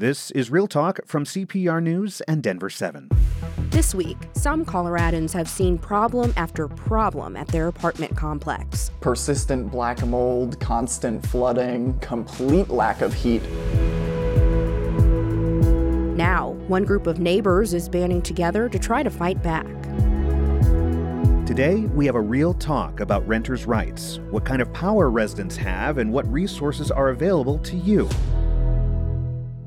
This is Real Talk from CPR News and Denver 7. This week, some Coloradans have seen problem after problem at their apartment complex. Persistent black mold, constant flooding, complete lack of heat. Now, one group of neighbors is banding together to try to fight back. Today, we have a real talk about renters' rights, what kind of power residents have, and what resources are available to you.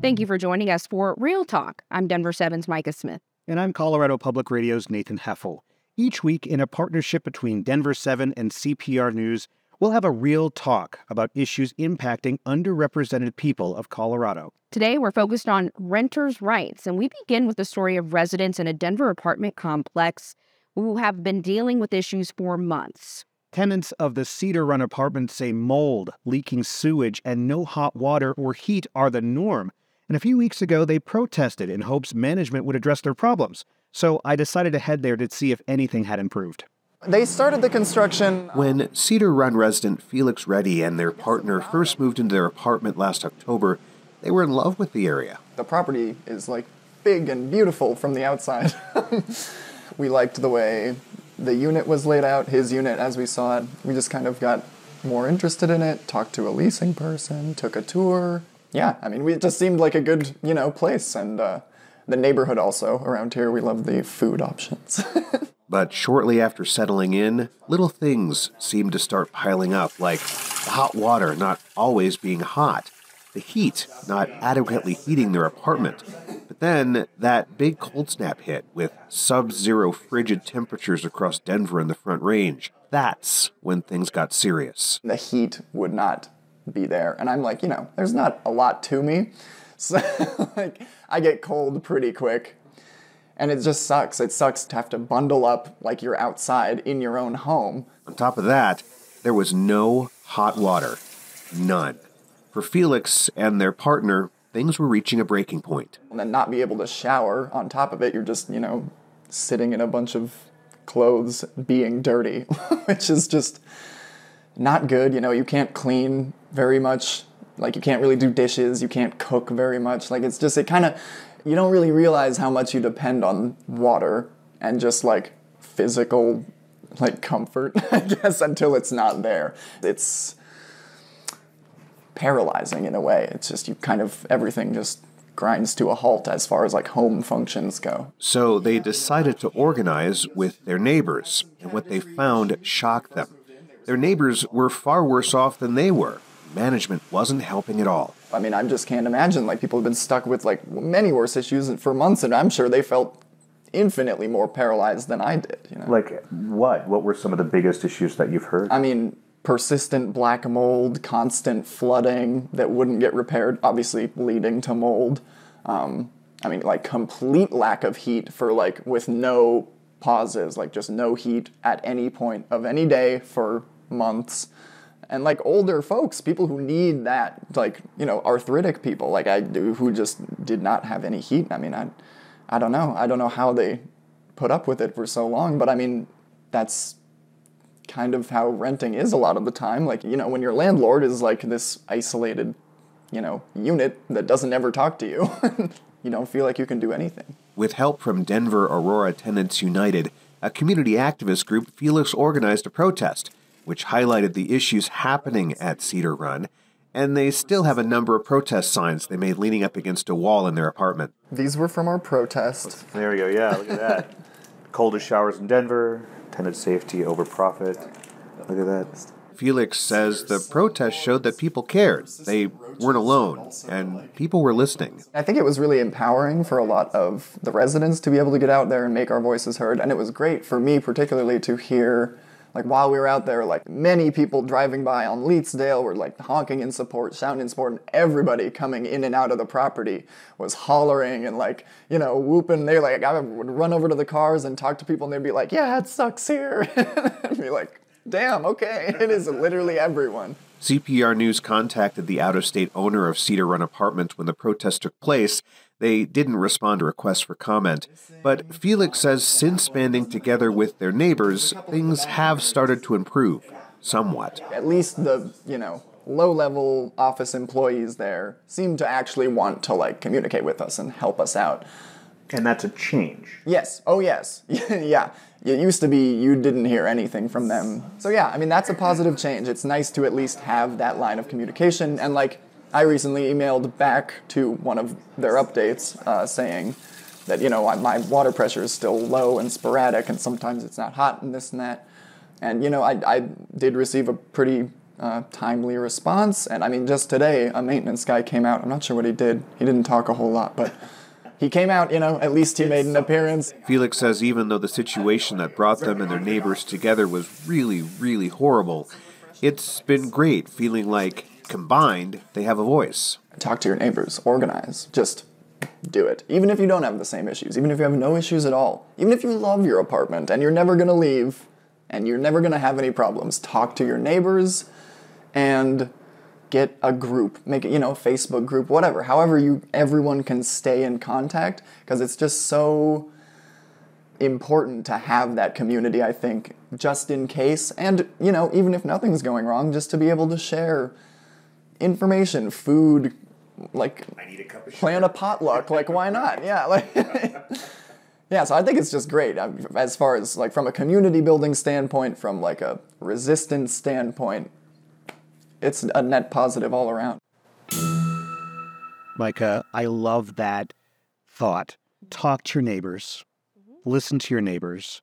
Thank you mm-hmm. for joining us for Real Talk. I'm Denver 7's Micah Smith. And I'm Colorado Public Radio's Nathan Heffel. Each week, in a partnership between Denver 7 and CPR News, we'll have a real talk about issues impacting underrepresented people of Colorado. Today, we're focused on renters' rights, and we begin with the story of residents in a Denver apartment complex who have been dealing with issues for months. Tenants of the Cedar Run apartment say mold, leaking sewage, and no hot water or heat are the norm and a few weeks ago they protested in hopes management would address their problems. So I decided to head there to see if anything had improved. They started the construction. When Cedar Run resident Phoelix Reddy and their partner first moved into their apartment last October, they were in love with the area. The property is like big and beautiful from the outside. we liked the way the unit was laid out, his unit as we saw it. We just kind of got more interested in it, talked to a leasing person, took a tour, yeah, I mean, we, it just seemed like a good, you know, place. And uh, the neighborhood also around here, we love the food options. but shortly after settling in, little things seemed to start piling up, like the hot water not always being hot, the heat not adequately heating their apartment. But then that big cold snap hit with sub zero frigid temperatures across Denver and the Front Range. That's when things got serious. The heat would not be there. And I'm like, you know, there's not a lot to me. So like I get cold pretty quick. And it just sucks. It sucks to have to bundle up like you're outside in your own home. On top of that, there was no hot water. None. For Phoelix and their partner, things were reaching a breaking point. And then not be able to shower on top of it, you're just, you know, sitting in a bunch of clothes being dirty, which is just not good. You know, you can't clean very much. Like, you can't really do dishes. You can't cook very much. Like, it's just, it kind of, you don't really realize how much you depend on water and just like physical, like comfort, I guess, until it's not there. It's paralyzing in a way. It's just, you kind of, everything just grinds to a halt as far as like home functions go. So they decided to organize with their neighbors, and what they found shocked them. Their neighbors were far worse off than they were. Management wasn't helping at all. I mean, I just can't imagine. Like, people have been stuck with like many worse issues for months, and I'm sure they felt infinitely more paralyzed than I did. You know? Like what? What were some of the biggest issues that you've heard? I mean, persistent black mold, constant flooding that wouldn't get repaired, obviously leading to mold. Um, I mean, like complete lack of heat for like with no pauses, like just no heat at any point of any day for months and like older folks people who need that like you know arthritic people like i do who just did not have any heat. I mean i i don't know. I don't know how they put up with it for so long but i mean that's kind of how renting is a lot of the time. Like you know when your landlord is like this isolated you know unit that doesn't ever talk to you you don't feel like you can do anything. With help from denver aurora tenants united a community activist group phoelix organized a protest which highlighted the issues happening at Cedar Run, and they still have a number of protest signs they made leaning up against a wall in their apartment. These were from our protest. There we go, yeah, look at that. Coldest showers in Denver, tenant safety over profit. Look at that. Phoelix says the protest showed that people cared. They weren't alone, and people were listening. I think it was really empowering for a lot of the residents to be able to get out there and make our voices heard, and it was great for me, particularly, to hear like while we were out there, like many people driving by on Leetsdale were like honking in support, shouting in support, and everybody coming in and out of the property was hollering and like, you know, whooping. They're like, I would run over to the cars and talk to people and they'd be like, yeah, it sucks here. and be like, damn, okay. It is literally everyone. CPR News contacted the out of state owner of Cedar Run Apartments when the protest took place they didn't respond to requests for comment, but Phoelix says since banding together with their neighbors, things have started to improve somewhat. At least the, you know, low level office employees there seem to actually want to like communicate with us and help us out. And that's a change. Yes. Oh, yes. yeah. It used to be you didn't hear anything from them. So, yeah, I mean, that's a positive change. It's nice to at least have that line of communication. And, like, I recently emailed back to one of their updates uh, saying that, you know, my water pressure is still low and sporadic, and sometimes it's not hot and this and that. And, you know, I, I did receive a pretty uh, timely response. And, I mean, just today, a maintenance guy came out. I'm not sure what he did. He didn't talk a whole lot, but he came out, you know, at least he made an appearance. Phoelix says even though the situation that brought them and their neighbors together was really, really horrible, it's been great feeling like combined they have a voice. Talk to your neighbors, organize, just do it. Even if you don't have the same issues, even if you have no issues at all, even if you love your apartment and you're never gonna leave and you're never gonna have any problems, talk to your neighbors and get a group, make it, you know, Facebook group, whatever. However you everyone can stay in contact because it's just so important to have that community, I think, just in case and, you know, even if nothing's going wrong, just to be able to share information, food, like plan a potluck, like why not? Yeah, like Yeah, so I think it's just great as far as like from a community building standpoint, from like a resistance standpoint it's a net positive all around. Micah, I love that thought. Talk to your neighbors, mm-hmm. listen to your neighbors.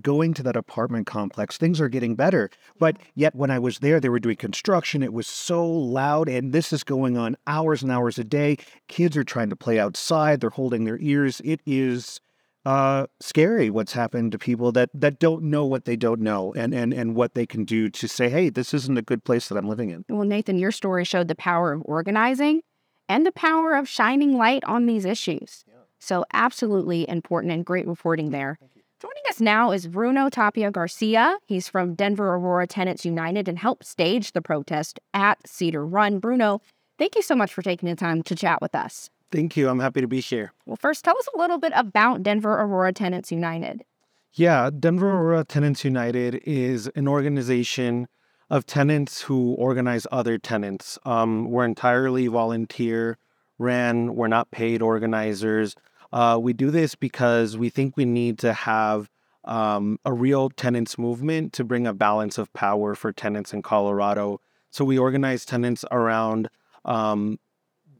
Going to that apartment complex, things are getting better. But yet, when I was there, they were doing construction. It was so loud, and this is going on hours and hours a day. Kids are trying to play outside, they're holding their ears. It is uh, scary what's happened to people that that don't know what they don't know and and and what they can do to say, hey, this isn't a good place that I'm living in. Well, Nathan, your story showed the power of organizing and the power of shining light on these issues. So absolutely important and great reporting there. Joining us now is Bruno Tapia Garcia. He's from Denver Aurora Tenants United and helped stage the protest at Cedar Run. Bruno, thank you so much for taking the time to chat with us. Thank you. I'm happy to be here. Well, first, tell us a little bit about Denver Aurora Tenants United. Yeah, Denver Aurora Tenants United is an organization of tenants who organize other tenants. Um, we're entirely volunteer ran, we're not paid organizers. Uh, we do this because we think we need to have um, a real tenants movement to bring a balance of power for tenants in Colorado. So we organize tenants around um,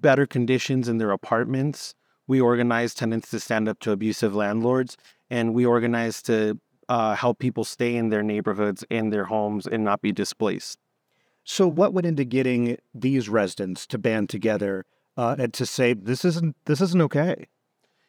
better conditions in their apartments. We organize tenants to stand up to abusive landlords, and we organize to uh, help people stay in their neighborhoods, in their homes, and not be displaced. So, what went into getting these residents to band together uh, and to say this isn't this isn't okay?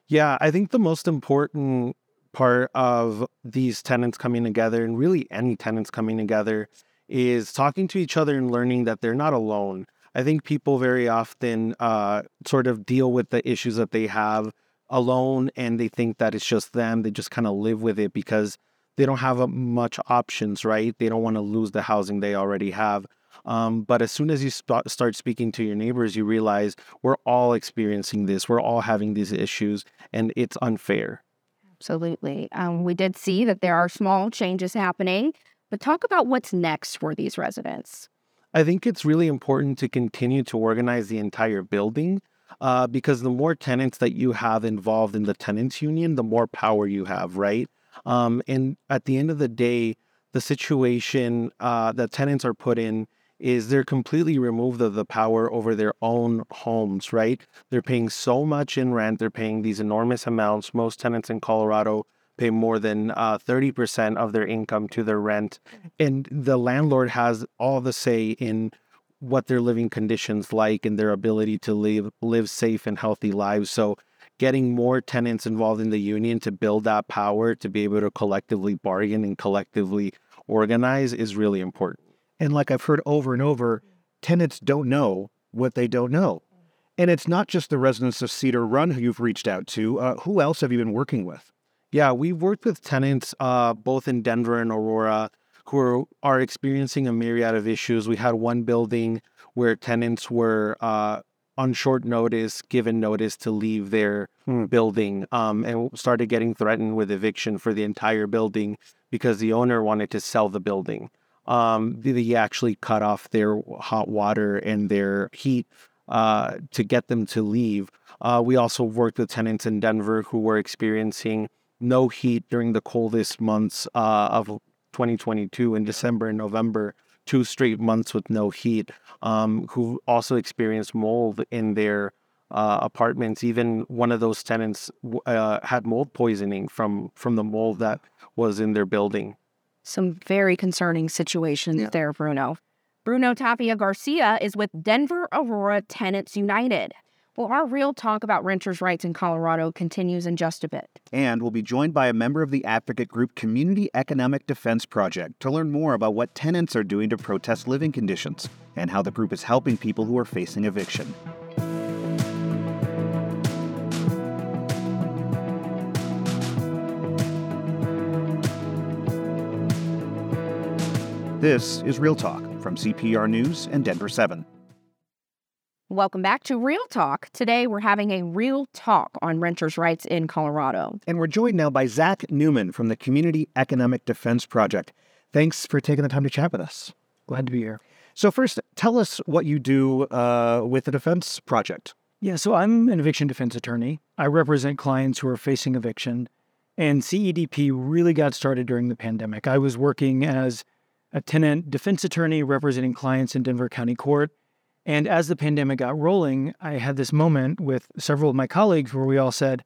Yeah, I think the most important part of these tenants coming together, and really any tenants coming together, is talking to each other and learning that they're not alone. I think people very often uh, sort of deal with the issues that they have alone and they think that it's just them. They just kind of live with it because they don't have much options, right? They don't want to lose the housing they already have. Um, but as soon as you sp- start speaking to your neighbors, you realize we're all experiencing this. We're all having these issues, and it's unfair. Absolutely. Um, we did see that there are small changes happening, but talk about what's next for these residents. I think it's really important to continue to organize the entire building uh, because the more tenants that you have involved in the tenants union, the more power you have, right? Um, and at the end of the day, the situation uh, that tenants are put in is they're completely removed of the power over their own homes, right? They're paying so much in rent, they're paying these enormous amounts. Most tenants in Colorado pay more than uh, 30% of their income to their rent. And the landlord has all the say in what their living conditions like and their ability to live live safe and healthy lives. So getting more tenants involved in the union to build that power to be able to collectively bargain and collectively organize is really important. And like I've heard over and over, tenants don't know what they don't know. And it's not just the residents of Cedar Run who you've reached out to. Uh, who else have you been working with? Yeah, we've worked with tenants uh, both in Denver and Aurora who are, are, experiencing a myriad of issues. We had one building where tenants were uh, on short notice, given notice to leave their hmm. building, um, and started getting threatened with eviction for the entire building because the owner wanted to sell the building. Um, they actually cut off their hot water and their heat uh, to get them to leave. Uh, we also worked with tenants in Denver who were experiencing no heat during the coldest months uh, of 2022 in December and November, two straight months with no heat, um, who also experienced mold in their uh, apartments. Even one of those tenants uh, had mold poisoning from from the mold that was in their building. Some very concerning situations yeah. there, Bruno. Bruno Tapia Garcia is with Denver Aurora Tenants United. Well, our real talk about renters' rights in Colorado continues in just a bit. And we'll be joined by a member of the advocate group Community Economic Defense Project to learn more about what tenants are doing to protest living conditions and how the group is helping people who are facing eviction. This is Real Talk from CPR News and Denver 7. Welcome back to Real Talk. Today we're having a real talk on renters' rights in Colorado. And we're joined now by Zack Neumann from the Community Economic Defense Project. Thanks for taking the time to chat with us. Glad to be here. So, first, tell us what you do uh, with the Defense Project. Yeah, so I'm an eviction defense attorney. I represent clients who are facing eviction. And CEDP really got started during the pandemic. I was working as a tenant defense attorney representing clients in Denver County Court and as the pandemic got rolling, I had this moment with several of my colleagues where we all said,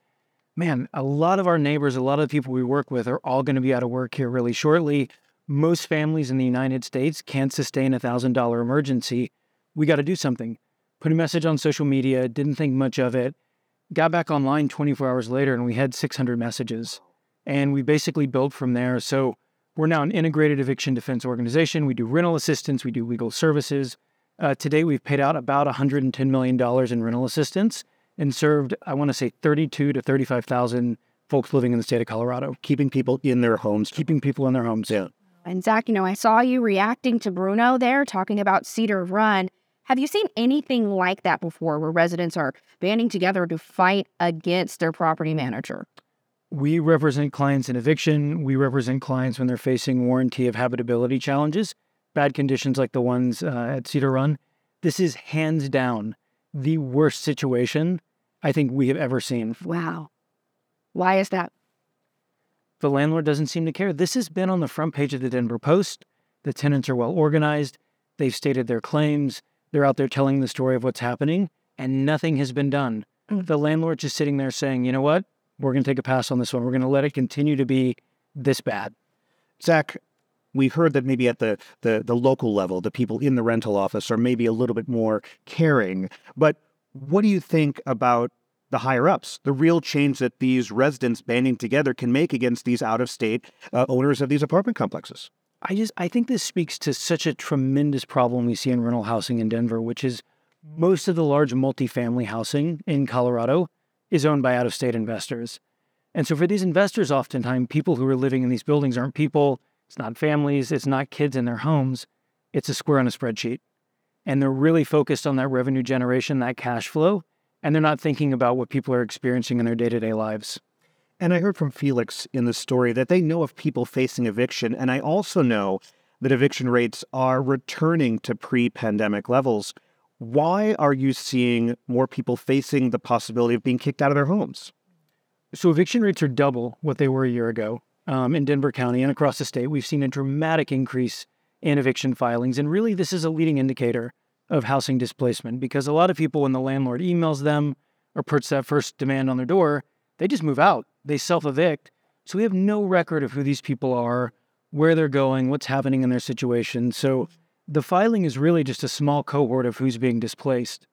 man, a lot of our neighbors, a lot of the people we work with are all going to be out of work here really shortly. Most families in the United States can't sustain a $1,000 emergency. We got to do something. Put a message on social media, didn't think much of it. Got back online 24 hours later and we had 600 messages. And we basically built from there. So we're now an integrated eviction defense organization. We do rental assistance, we do legal services. Uh, today, we've paid out about $110 million in rental assistance and served, I want to say, 32 to 35,000 folks living in the state of Colorado. Keeping people in their homes. Keeping people in their homes. Yeah. And Zack, you know, I saw you reacting to Bruno there, talking about Cedar Run. Have you seen anything like that before where residents are banding together to fight against their property manager? We represent clients in eviction. We represent clients when they're facing warranty of habitability challenges bad conditions like the ones uh, at Cedar Run, this is hands down the worst situation I think we have ever seen. Wow. Why is that? The landlord doesn't seem to care. This has been on the front page of the Denver Post. The tenants are well organized. They've stated their claims. They're out there telling the story of what's happening, and nothing has been done. Mm. The landlord just sitting there saying, you know what? We're going to take a pass on this one. We're going to let it continue to be this bad. Zack, we heard that maybe at the, the, the local level, the people in the rental office are maybe a little bit more caring. But what do you think about the higher ups, the real change that these residents banding together can make against these out of state uh, owners of these apartment complexes? I just I think this speaks to such a tremendous problem we see in rental housing in Denver, which is most of the large multifamily housing in Colorado is owned by out of state investors. And so for these investors, oftentimes people who are living in these buildings aren't people it's not families, it's not kids in their homes, it's a square on a spreadsheet. And they're really focused on that revenue generation, that cash flow, and they're not thinking about what people are experiencing in their day to day lives. And I heard from Phoelix in the story that they know of people facing eviction. And I also know that eviction rates are returning to pre pandemic levels. Why are you seeing more people facing the possibility of being kicked out of their homes? So, eviction rates are double what they were a year ago um, in Denver County and across the state, we've seen a dramatic increase in eviction filings. And really, this is a leading indicator of housing displacement because a lot of people, when the landlord emails them or puts that first demand on their door, they just move out, they self evict. So we have no record of who these people are, where they're going, what's happening in their situation. So the filing is really just a small cohort of who's being displaced.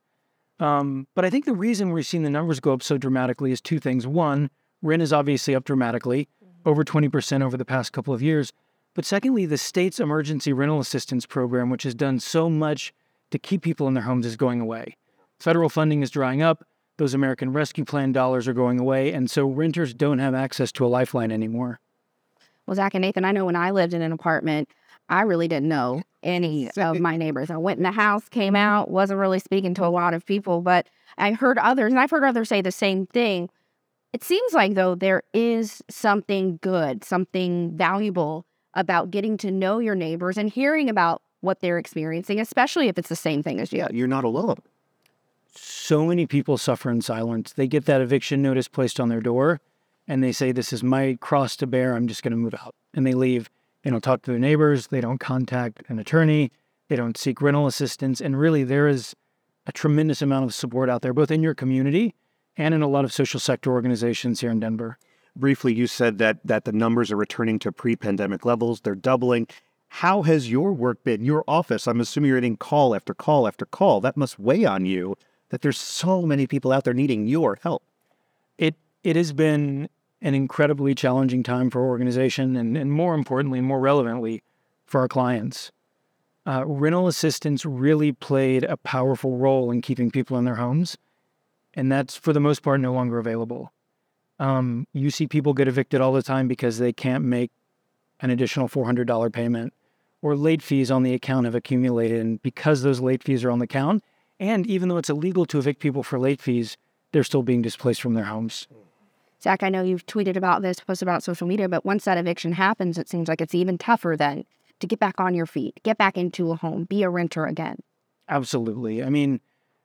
Um, but I think the reason we're seeing the numbers go up so dramatically is two things. One, rent is obviously up dramatically over 20% over the past couple of years. But secondly, the state's emergency rental assistance program, which has done so much to keep people in their homes, is going away. Federal funding is drying up. Those American Rescue Plan dollars are going away. And so renters don't have access to a lifeline anymore. Well, Zack and Nathan, I know when I lived in an apartment, I really didn't know any of my neighbors. I went in the house, came mm-hmm. out, wasn't really speaking to a lot of people, but I heard others, and I've heard others say the same thing it seems like, though, there is something good, something valuable about getting to know your neighbors and hearing about what they're experiencing, especially if it's the same thing as you. Yeah, you're not alone. So many people suffer in silence. They get that eviction notice placed on their door and they say, This is my cross to bear. I'm just going to move out. And they leave. They don't talk to their neighbors. They don't contact an attorney. They don't seek rental assistance. And really, there is a tremendous amount of support out there, both in your community and in a lot of social sector organizations here in Denver. Briefly, you said that that the numbers are returning to pre-pandemic levels. They're doubling. How has your work been? Your office, I'm assuming you're getting call after call after call. That must weigh on you that there's so many people out there needing your help. It it has been an incredibly challenging time for our organization and, and more importantly, more relevantly, for our clients. Uh, rental assistance really played a powerful role in keeping people in their homes, and that's for the most part no longer available. Um, you see people get evicted all the time because they can't make an additional $400 payment or late fees on the account have accumulated. And because those late fees are on the account, and even though it's illegal to evict people for late fees, they're still being displaced from their homes. Zack, I know you've tweeted about this, posted about social media, but once that eviction happens, it seems like it's even tougher then to get back on your feet, get back into a home, be a renter again. Absolutely. I mean,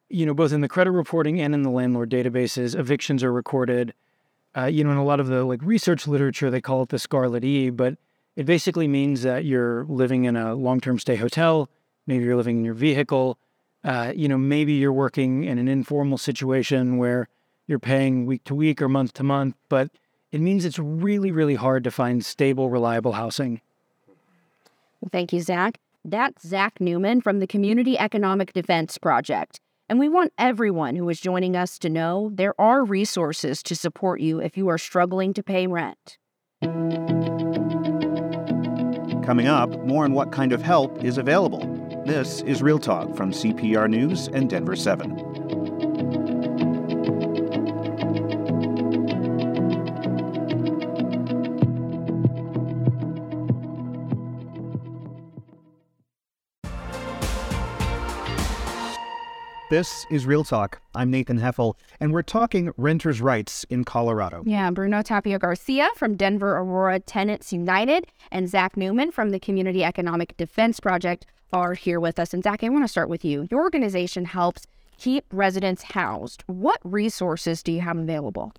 you know, both in the credit reporting and in the landlord databases, evictions are recorded. Uh, you know, in a lot of the like research literature, they call it the Scarlet E, but it basically means that you're living in a long-term stay hotel. Maybe you're living in your vehicle. Uh, you know, maybe you're working in an informal situation where you're paying week to week or month to month, but it means it's really, really hard to find stable, reliable housing. Thank you, Zack. That's Zack Neumann from the Community Economic Defense Project. And we want everyone who is joining us to know there are resources to support you if you are struggling to pay rent. Coming up, more on what kind of help is available. This is Real Talk from CPR News and Denver 7. This is Real Talk. I'm Nathan Heffel, and we're talking renters' rights in Colorado. Yeah, Bruno Tapia Garcia from Denver Aurora Tenants United and Zack Neumann from the Community Economic Defense Project are here with us. And Zack, I want to start with you. Your organization helps keep residents housed. What resources do you have available?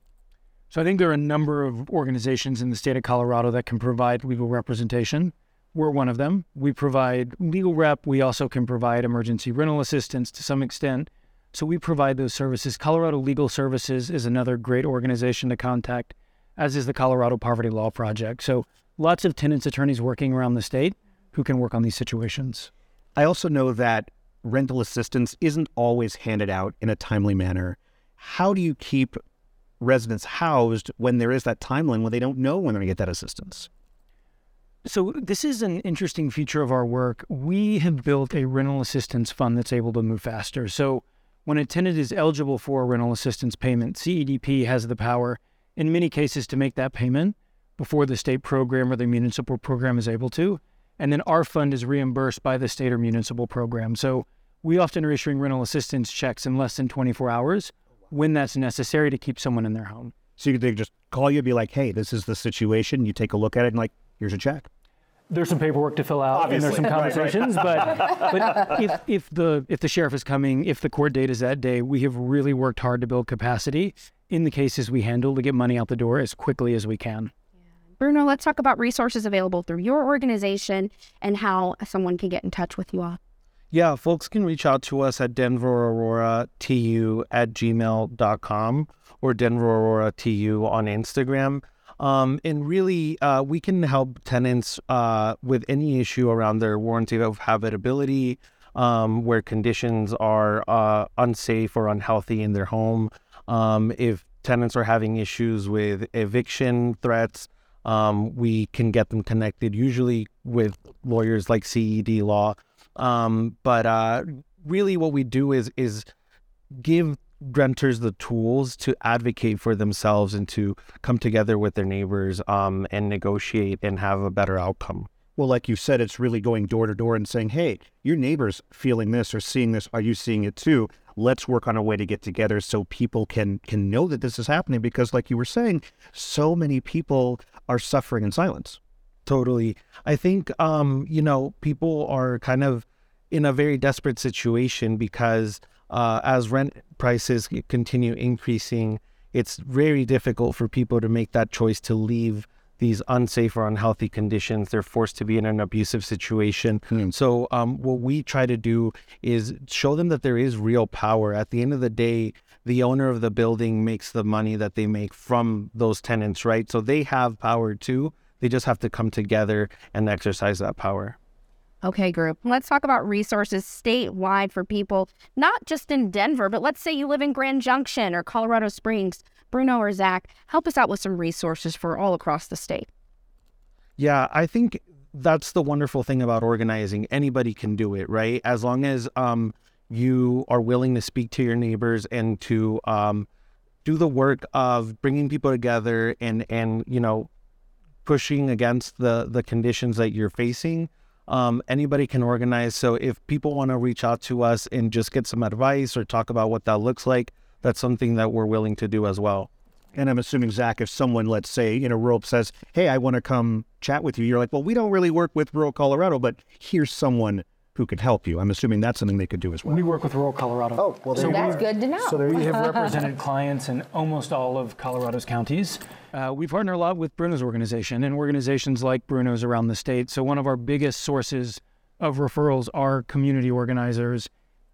So I think there are a number of organizations in the state of Colorado that can provide legal representation. We're one of them. We provide legal rep. We also can provide emergency rental assistance to some extent. So we provide those services. Colorado Legal Services is another great organization to contact, as is the Colorado Poverty Law Project. So lots of tenants attorneys working around the state who can work on these situations. I also know that rental assistance isn't always handed out in a timely manner. How do you keep residents housed when there is that timeline when they don't know when they're going to get that assistance? So, this is an interesting feature of our work. We have built a rental assistance fund that's able to move faster. So, when a tenant is eligible for a rental assistance payment, CEDP has the power, in many cases, to make that payment before the state program or the municipal program is able to. And then our fund is reimbursed by the state or municipal program. So, we often are issuing rental assistance checks in less than 24 hours when that's necessary to keep someone in their home. So, they just call you, and be like, hey, this is the situation. You take a look at it and, like, here's a check. There's some paperwork to fill out, Obviously. and there's some conversations. right, right. but but if, if the if the sheriff is coming, if the court date is that day, we have really worked hard to build capacity in the cases we handle to get money out the door as quickly as we can. Bruno, let's talk about resources available through your organization and how someone can get in touch with you all. Yeah, folks can reach out to us at denveraurora.tu at gmail.com or denveraurora.tu on Instagram. Um, and really, uh, we can help tenants uh, with any issue around their warranty of habitability, um, where conditions are uh, unsafe or unhealthy in their home. Um, if tenants are having issues with eviction threats, um, we can get them connected, usually with lawyers like CED Law. Um, but uh, really, what we do is is give renters the tools to advocate for themselves and to come together with their neighbors um, and negotiate and have a better outcome. Well, like you said, it's really going door to door and saying, hey, your neighbor's feeling this or seeing this. Are you seeing it too? Let's work on a way to get together so people can can know that this is happening because like you were saying, so many people are suffering in silence. totally. I think um, you know people are kind of in a very desperate situation because uh, as rent prices continue increasing, it's very difficult for people to make that choice to leave these unsafe or unhealthy conditions. They're forced to be in an abusive situation. Mm. So, um, what we try to do is show them that there is real power. At the end of the day, the owner of the building makes the money that they make from those tenants, right? So they have power too. They just have to come together and exercise that power. Okay, group. Let's talk about resources statewide for people, not just in Denver, but let's say you live in Grand Junction or Colorado Springs. Bruno or Zack, help us out with some resources for all across the state. Yeah, I think that's the wonderful thing about organizing. Anybody can do it, right? As long as um, you are willing to speak to your neighbors and to um, do the work of bringing people together and and you know pushing against the the conditions that you're facing um, anybody can organize. So if people want to reach out to us and just get some advice or talk about what that looks like that's something that we're willing to do as well. And i'm assuming zack if someone let's say in a rope says hey i want to come chat with you you're like well we don't really work with rural colorado but here's someone who could help you. I'm assuming that's something they could do as well. We work with rural Colorado. Oh, well, so that's good to know. So we have represented clients in almost all of Colorado's counties. Uh, we partner a lot with Bruno's organization and organizations like Bruno's around the state. So one of our biggest sources of referrals are community organizers,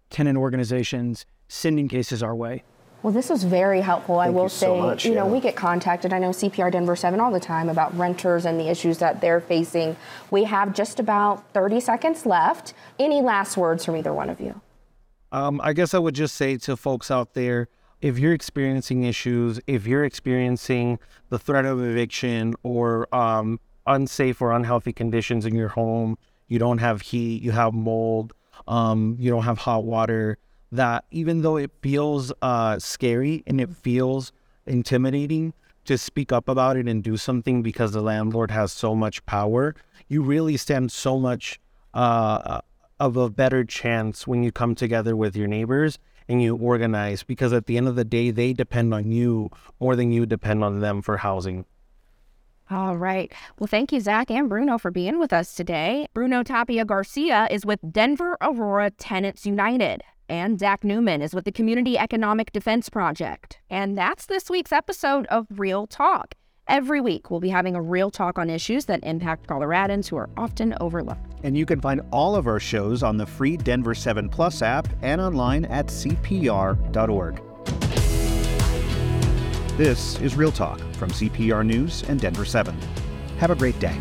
tenant organizations sending cases our way. Well, this was very helpful. Thank I will you say, so much, you know, yeah. we get contacted. I know CPR Denver 7 all the time about renters and the issues that they're facing. We have just about 30 seconds left. Any last words from either one of you? Um, I guess I would just say to folks out there if you're experiencing issues, if you're experiencing the threat of eviction or um, unsafe or unhealthy conditions in your home, you don't have heat, you have mold, um, you don't have hot water, that even though it feels uh, scary and it feels intimidating to speak up about it and do something because the landlord has so much power, you really stand so much uh, of a better chance when you come together with your neighbors and you organize because at the end of the day, they depend on you more than you depend on them for housing. All right. Well, thank you, Zack and Bruno, for being with us today. Bruno Tapia Garcia is with Denver Aurora Tenants United. And Zack Neumann is with the Community Economic Defense Project. And that's this week's episode of Real Talk. Every week, we'll be having a real talk on issues that impact Coloradans who are often overlooked. And you can find all of our shows on the free Denver 7 Plus app and online at CPR.org. This is Real Talk from CPR News and Denver 7. Have a great day.